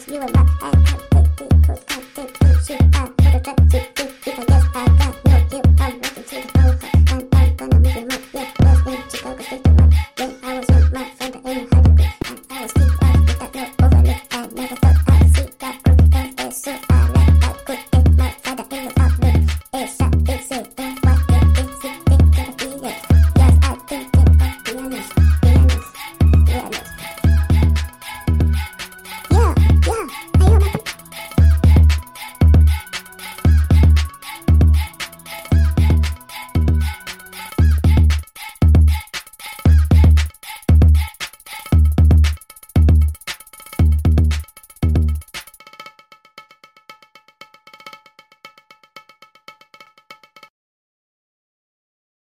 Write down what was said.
put a no deal, I'm rapping to the